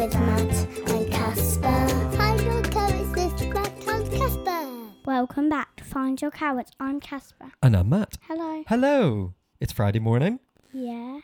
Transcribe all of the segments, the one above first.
with Matt and Casper. Find your carrots with Matt and Casper. Welcome back to Find Your Carrots. I'm Casper. And I'm Matt. Hello. Hello. It's Friday morning, Yeah.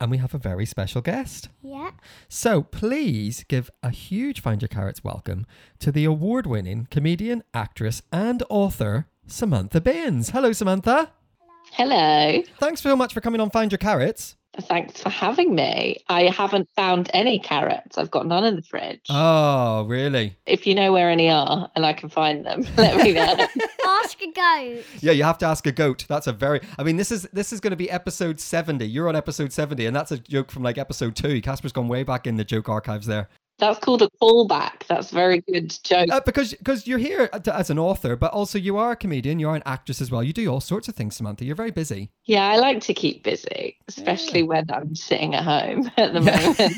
and we have a very special guest. Yeah. So please give a huge Find Your Carrots welcome to the award winning comedian, actress, and author, Samantha Baines. Hello, Samantha. Hello. Thanks so much for coming on Find Your Carrots. Thanks for having me. I haven't found any carrots. I've got none in the fridge. Oh, really? if you know where any are and I can find them, let me know. Ask a goat. Yeah, you have to ask a goat. That's a very. I mean, this is this is going to be episode seventy. You're on episode seventy, and that's a joke from like episode two. Casper's gone way back in the joke archives there. That's called a callback. That's very good joke. Uh, because because you're here at- as an author, but also you are a comedian. You are an actress as well. You do all sorts of things, Samantha. You're very busy. Yeah, I like to keep busy, especially when I'm sitting at home at the moment.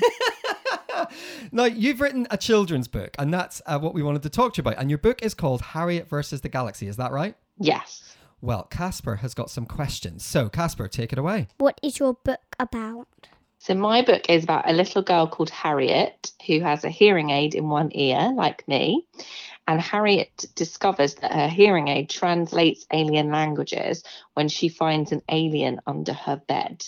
now you've written a children's book, and that's uh, what we wanted to talk to you about. And your book is called Harriet versus the Galaxy. Is that right? Yes. Well, Casper has got some questions. So, Casper, take it away. What is your book about? So my book is about a little girl called Harriet who has a hearing aid in one ear, like me. And Harriet discovers that her hearing aid translates alien languages when she finds an alien under her bed.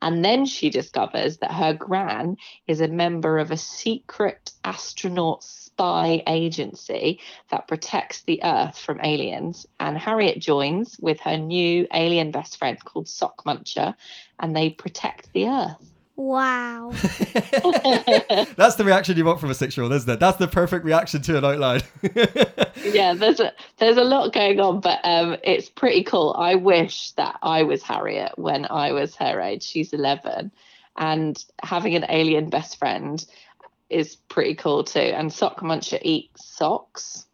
And then she discovers that her gran is a member of a secret astronaut spy agency that protects the Earth from aliens. And Harriet joins with her new alien best friend called Sock Muncher, and they protect the Earth. Wow. That's the reaction you want from a six-year-old, isn't it? That's the perfect reaction to an out loud. yeah, there's a there's a lot going on, but um, it's pretty cool. I wish that I was Harriet when I was her age. She's 11, and having an alien best friend is pretty cool too. And Sock Muncher eats socks.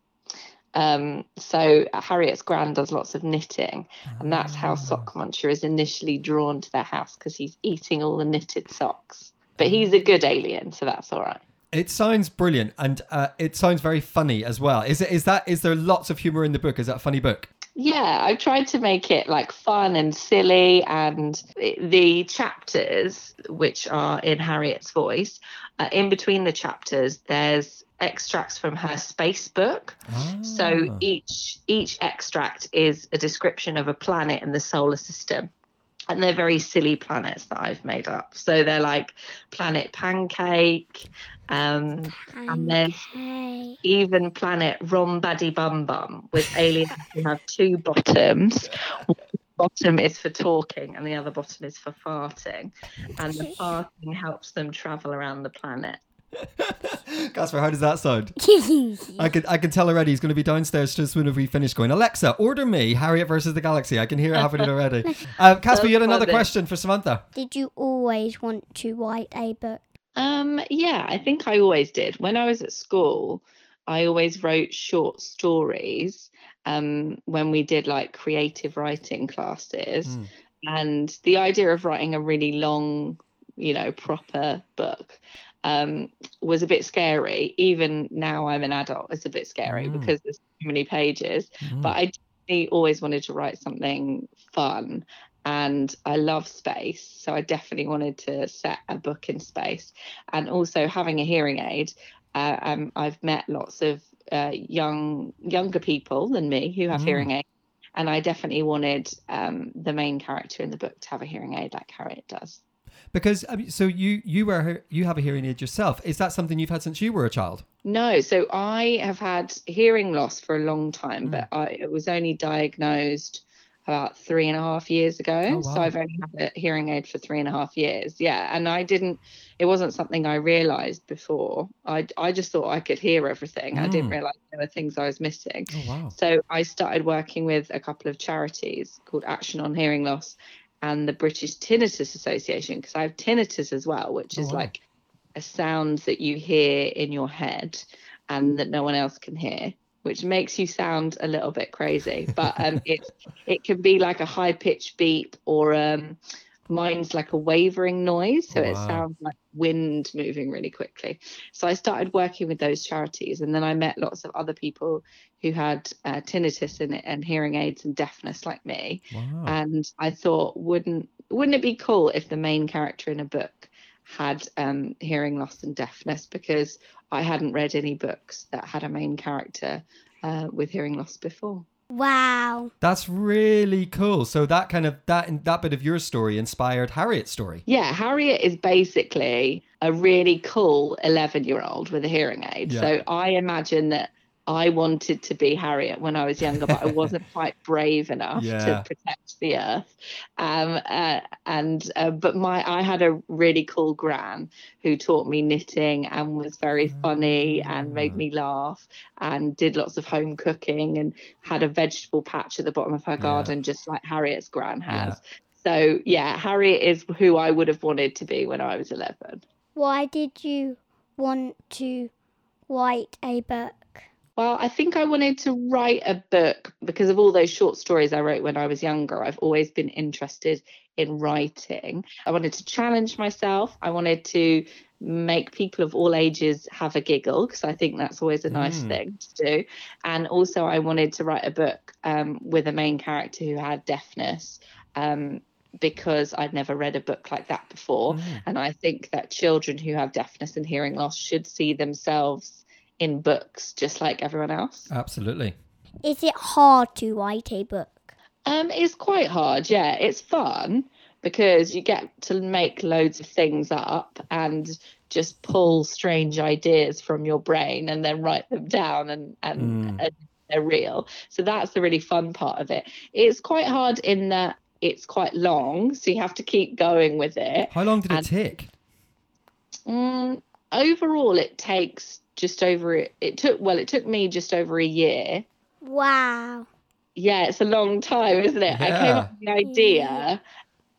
Um, so Harriet's gran does lots of knitting, and that's how Sock Muncher is initially drawn to their house because he's eating all the knitted socks. But he's a good alien, so that's all right. It sounds brilliant, and uh, it sounds very funny as well. Is it? Is that? Is there lots of humor in the book? Is that a funny book? Yeah, I've tried to make it like fun and silly, and the chapters, which are in Harriet's voice, uh, in between the chapters, there's extracts from her space book. So Ah. each each extract is a description of a planet in the solar system. And they're very silly planets that I've made up. So they're like planet pancake, um, and there's even planet Rombaddy Bum Bum with aliens who have two bottoms. One bottom is for talking and the other bottom is for farting. And the farting helps them travel around the planet. Casper, how does that sound? I can I can tell already he's going to be downstairs just when we finish going. Alexa, order me Harriet versus the Galaxy. I can hear it happening already. Uh, Casper, you had another funny. question for Samantha. Did you always want to write a book? Um, yeah, I think I always did. When I was at school, I always wrote short stories um, when we did like creative writing classes. Mm. And the idea of writing a really long, you know, proper book um, was a bit scary. Even now I'm an adult, it's a bit scary Mm. because there's so many pages. Mm. But I always wanted to write something fun. And I love space. So I definitely wanted to set a book in space. And also having a hearing aid, uh, um, I've met lots of uh, young younger people than me who have Mm. hearing aids. And I definitely wanted um, the main character in the book to have a hearing aid like Harriet does. Because I so you you were you have a hearing aid yourself. Is that something you've had since you were a child? No, so I have had hearing loss for a long time, Mm. but I it was only diagnosed about three and a half years ago. Oh, So. I've only had a hearing aid for three and a half years. Yeah, and I didn't. It wasn't something I realised before. I I just thought I could hear everything. I didn't Mm. realise there were things I was missing. Oh wow. So I started working with a couple of charities called Action on Hearing Loss and the British Tinnitus Association because I have tinnitus as well, which Oh, is wow. like a sound that you hear in your head and that no one else can hear, which makes you sound a little bit crazy. But um, it it can be like a high pitched beep or um, mine's like a wavering noise, so it sounds like wind moving really quickly. So I started working with those charities, and then I met lots of other people who had uh, tinnitus and, and hearing aids and deafness like me. Wow. And I thought, wouldn't wouldn't it be cool if the main character in a book had um, hearing loss and deafness because I hadn't read any books that had a main character uh, with hearing loss before. Wow. That's really cool. So that kind of that that bit of your story inspired Harriet's story. Yeah, Harriet is basically a really cool 11 year old with a hearing aid. Yeah. So I imagine that I wanted to be Harriet when I was younger, but I wasn't quite brave enough Yeah. to protect the earth. Um, uh, and uh, but my I had a really cool gran who taught me knitting and was very funny and made me laugh and did lots of home cooking and had a vegetable patch at the bottom of her garden, just like Harriet's gran has. So yeah, Harriet is who I would have wanted to be when I was 11. Why did you want to write a book? Well, I think I wanted to write a book because of all those short stories I wrote when I was younger. I've always been interested in writing. I wanted to challenge myself. I wanted to make people of all ages have a giggle because I think that's always a nice Mm. thing to do. And also, I wanted to write a book um, with a main character who had deafness. Um, because I'd never read a book like that before. Mm. And I think that children who have deafness and hearing loss should see themselves in books just like everyone else. Absolutely. Is it hard to write a book? Um, it's quite hard, yeah. It's fun because you get to make loads of things up and just pull strange ideas from your brain and then write them down and and, Mm. and they're real. So that's the really fun part of it. It's quite hard in that it's quite long, so you have to keep going with it. How long did it take? Mm, overall, it takes just over. It took well, it took me just over a year. Wow. Yeah, it's a long time, isn't it? I came up with the idea,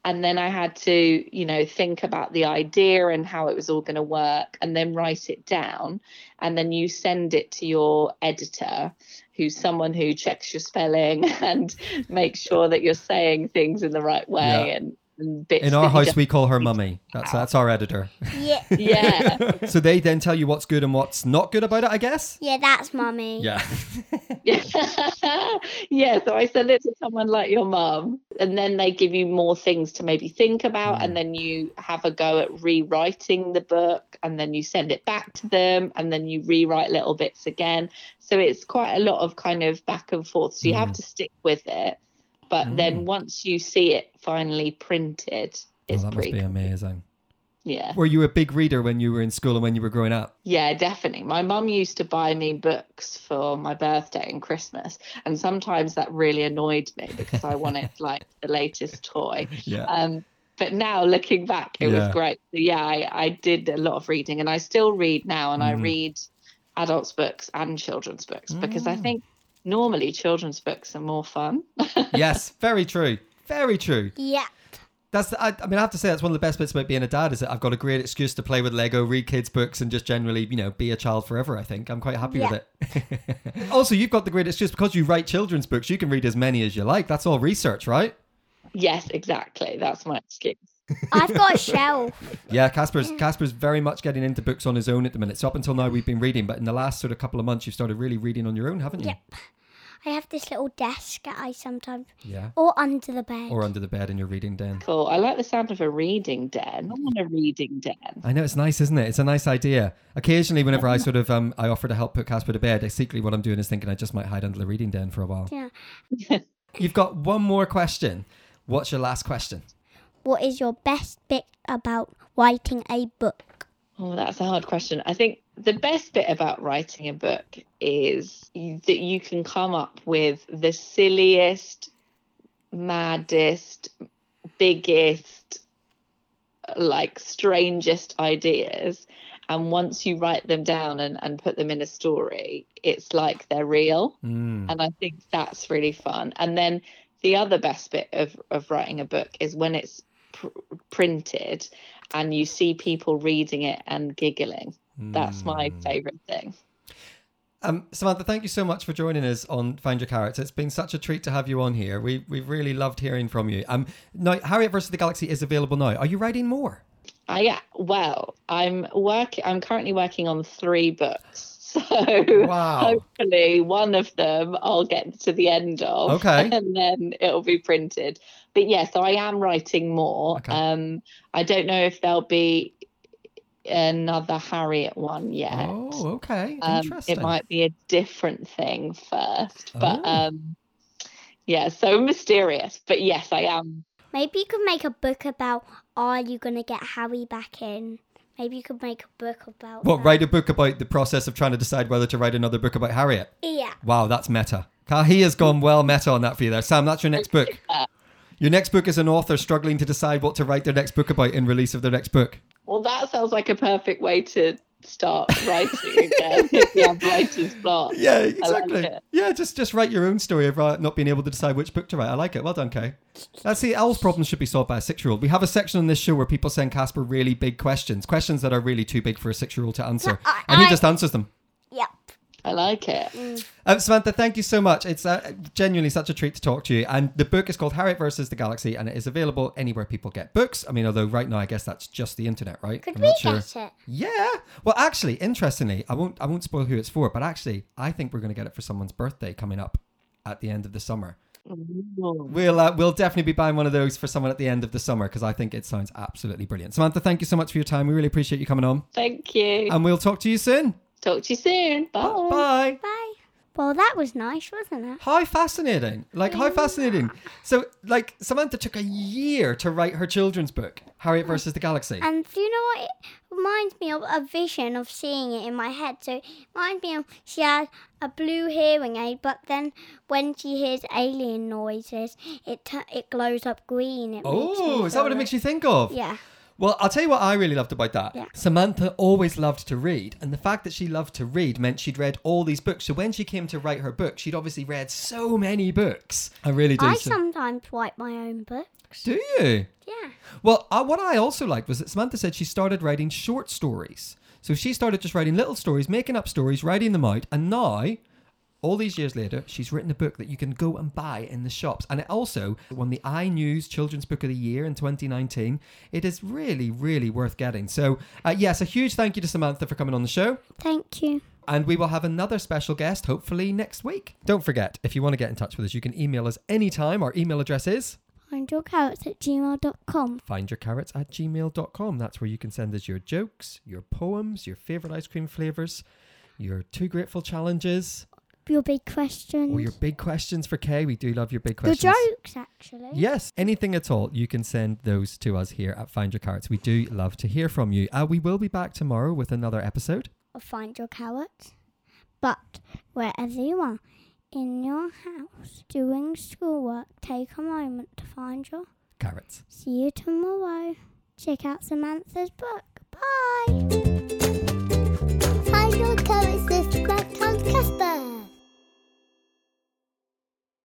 and then I had to, you know, think about the idea and how it was all going to work, and then write it down, and then you send it to your editor, who's someone who checks your spelling and makes sure that you're saying things in the right way Yeah. and, and bits. In our house, we call her mummy. That's that's our editor. Yeah. Yeah. so they then tell you what's good and what's not good about it, I guess. yeah, that's mummy. Yeah. Yeah. yeah. So I send it to someone like your mum, and then they give you more things to maybe think about, Mm. and then you have a go at rewriting the book, and then you send it back to them, and then you rewrite little bits again. So it's quite a lot of kind of back and forth. So you have Mm. to stick with it. But Mm. then once you see it finally printed, Oh, it's that must be amazing. yeah. Were you a big reader when you were in school and when you were growing up? Yeah, definitely. My mum used to buy me books for my birthday and Christmas, and sometimes that really annoyed me because I wanted like the latest toy. Yeah. Um, but now looking back, it Yeah. was great. So, yeah, I, I did a lot of reading, and I still read now, and I Mhm. read adults' books and children's books because I Mm. think normally children's books are more fun. yes, very true. Very true. Yeah. That's the, I, I mean I have to say that's one of the best bits about being a dad is that I've got a great excuse to play with Lego, read kids books, and just generally you know be a child forever. I think I'm quite happy with it. also, you've got the great excuse because you write children's books. You can read as many as you like. That's all research, right? yes, exactly. That's my excuse. I've got a shelf. Yeah, Casper's Casper's very much getting into books on his own at the minute. So up until now we've been reading, but in the last sort of couple of months you've started really reading on your own, haven't you? Yep. I have this little desk that I sometimes, Yeah. or under the bed. Or under the bed in your reading den. Cool. I like the sound of a reading den. I want a reading den. I know it's nice, isn't it? It's a nice idea. Occasionally, whenever I sort of um, I offer to help put Casper to bed, I secretly what I'm doing is thinking I just might hide under the reading den for a while. Yeah. You've got one more question. What's your last question? What is your best bit about writing a book? Oh, that's a hard question. I think the best bit about writing a book is that you can come up with the silliest, maddest, biggest, like strangest ideas. And once you write them down and, and put them in a story, it's like they're real. Mm. And I think that's really fun. And then the other best bit of, of writing a book is when it's pr- printed and you see people reading it and giggling. That's my Mm. favorite thing. Um, Samantha, thank you so much for joining us on Find Your Carrots. It's been such a treat to have you on here. We we've really loved hearing from you. Um, now Harriet versus the Galaxy is available now. Are you writing more? I yeah, well, I'm working. I'm currently working on three books, so Wow. hopefully one of them I'll get to the end of. Okay. and then it'll be printed. But yeah, so I am writing more. Okay. Um, I don't know if there'll be another Harriet one yet. Oh, okay. um, Interesting. it might be a different thing first, but Oh. um, yeah, so mysterious. But yes, I am. Maybe you could make a book about are you gonna get Harry back in? Maybe you could make a book about What, that. write a book about the process of trying to decide whether to write another book about Harriet? Yeah. Wow, that's meta. He has gone well meta on that for you there. Sam, that's your next book. Your next book is an author struggling to decide what to write their next book about in release of their next book. Well, that sounds like a perfect way to start writing again. if you have writer's block. Yeah, like exactly. it. yeah, just just write your own story of uh, not being able to decide which book to write. I like it. Well done, Kay. That's the Owl's problem should be solved by a six-year-old. We have a section on this show where people send Casper really big questions, questions that are really too big for a six-year-old to answer, I- and he I- just answers them. Yep. I like it. Um, Samantha, thank you so much. It's uh, genuinely such a treat to talk to you. And the book is called Harriet versus the Galaxy, and it is available anywhere people get books. I mean, although right now I guess that's just the internet, right? Could I'm we not sure. get it? Yeah. Well, actually, interestingly, I won't I won't spoil who it's for, but actually, I think we're going to get it for someone's birthday coming up at the end of the summer. Ooh. We'll uh, we'll definitely be buying one of those for someone at the end of the summer because I think it sounds absolutely brilliant. Samantha, thank you so much for your time. We really appreciate you coming on, Thank you. and we'll talk to you soon. Talk to you soon. Bye. Bye. Bye. Well, that was nice, wasn't it? How fascinating! Like how fascinating. So, like Samantha took a year to write her children's book, Harriet mm. versus the Galaxy. And do you know what? It reminds me of a vision of seeing it in my head. So it reminds me of she had a blue hearing aid, but then when she hears alien noises, it tu- it glows up green. It Oh, is that what it makes you think of? Yeah. Well, I'll tell you what I really loved about that. Yeah. Samantha always loved to read, and the fact that she loved to read meant she'd read all these books. So when she came to write her book, she'd obviously read so many books. I really do. I so- sometimes write my own books. do you? Yeah. Well, uh, what I also liked was that Samantha said she started writing short stories. So she started just writing little stories, making up stories, writing them out, and now, all these years later, she's written a book that you can go and buy in the shops. And it also won the iNews Children's Book of the Year in 2019. It is really, really worth getting. So, uh, yes, a huge thank you to Samantha for coming on the show. Thank you. And we will have another special guest hopefully next week. Don't forget, if you want to get in touch with us, you can email us anytime. Our email address is Find your carrots at gmail.com. findyourcarrots at gmail.com. That's where you can send us your jokes, your poems, your favourite ice cream flavours, your two grateful challenges, your big questions. Or your big questions for Kay. We do love your big questions. Your jokes, actually. Yes, anything at all, you can send those to us here at Find Your Carrots. We do love to hear from you. Uh, we will be back tomorrow with another episode of Find Your Carrots. But wherever you are, in your house, doing schoolwork, take a moment to find your carrots. See you tomorrow. Check out Samantha's book. Bye. Find your carrots this podcast.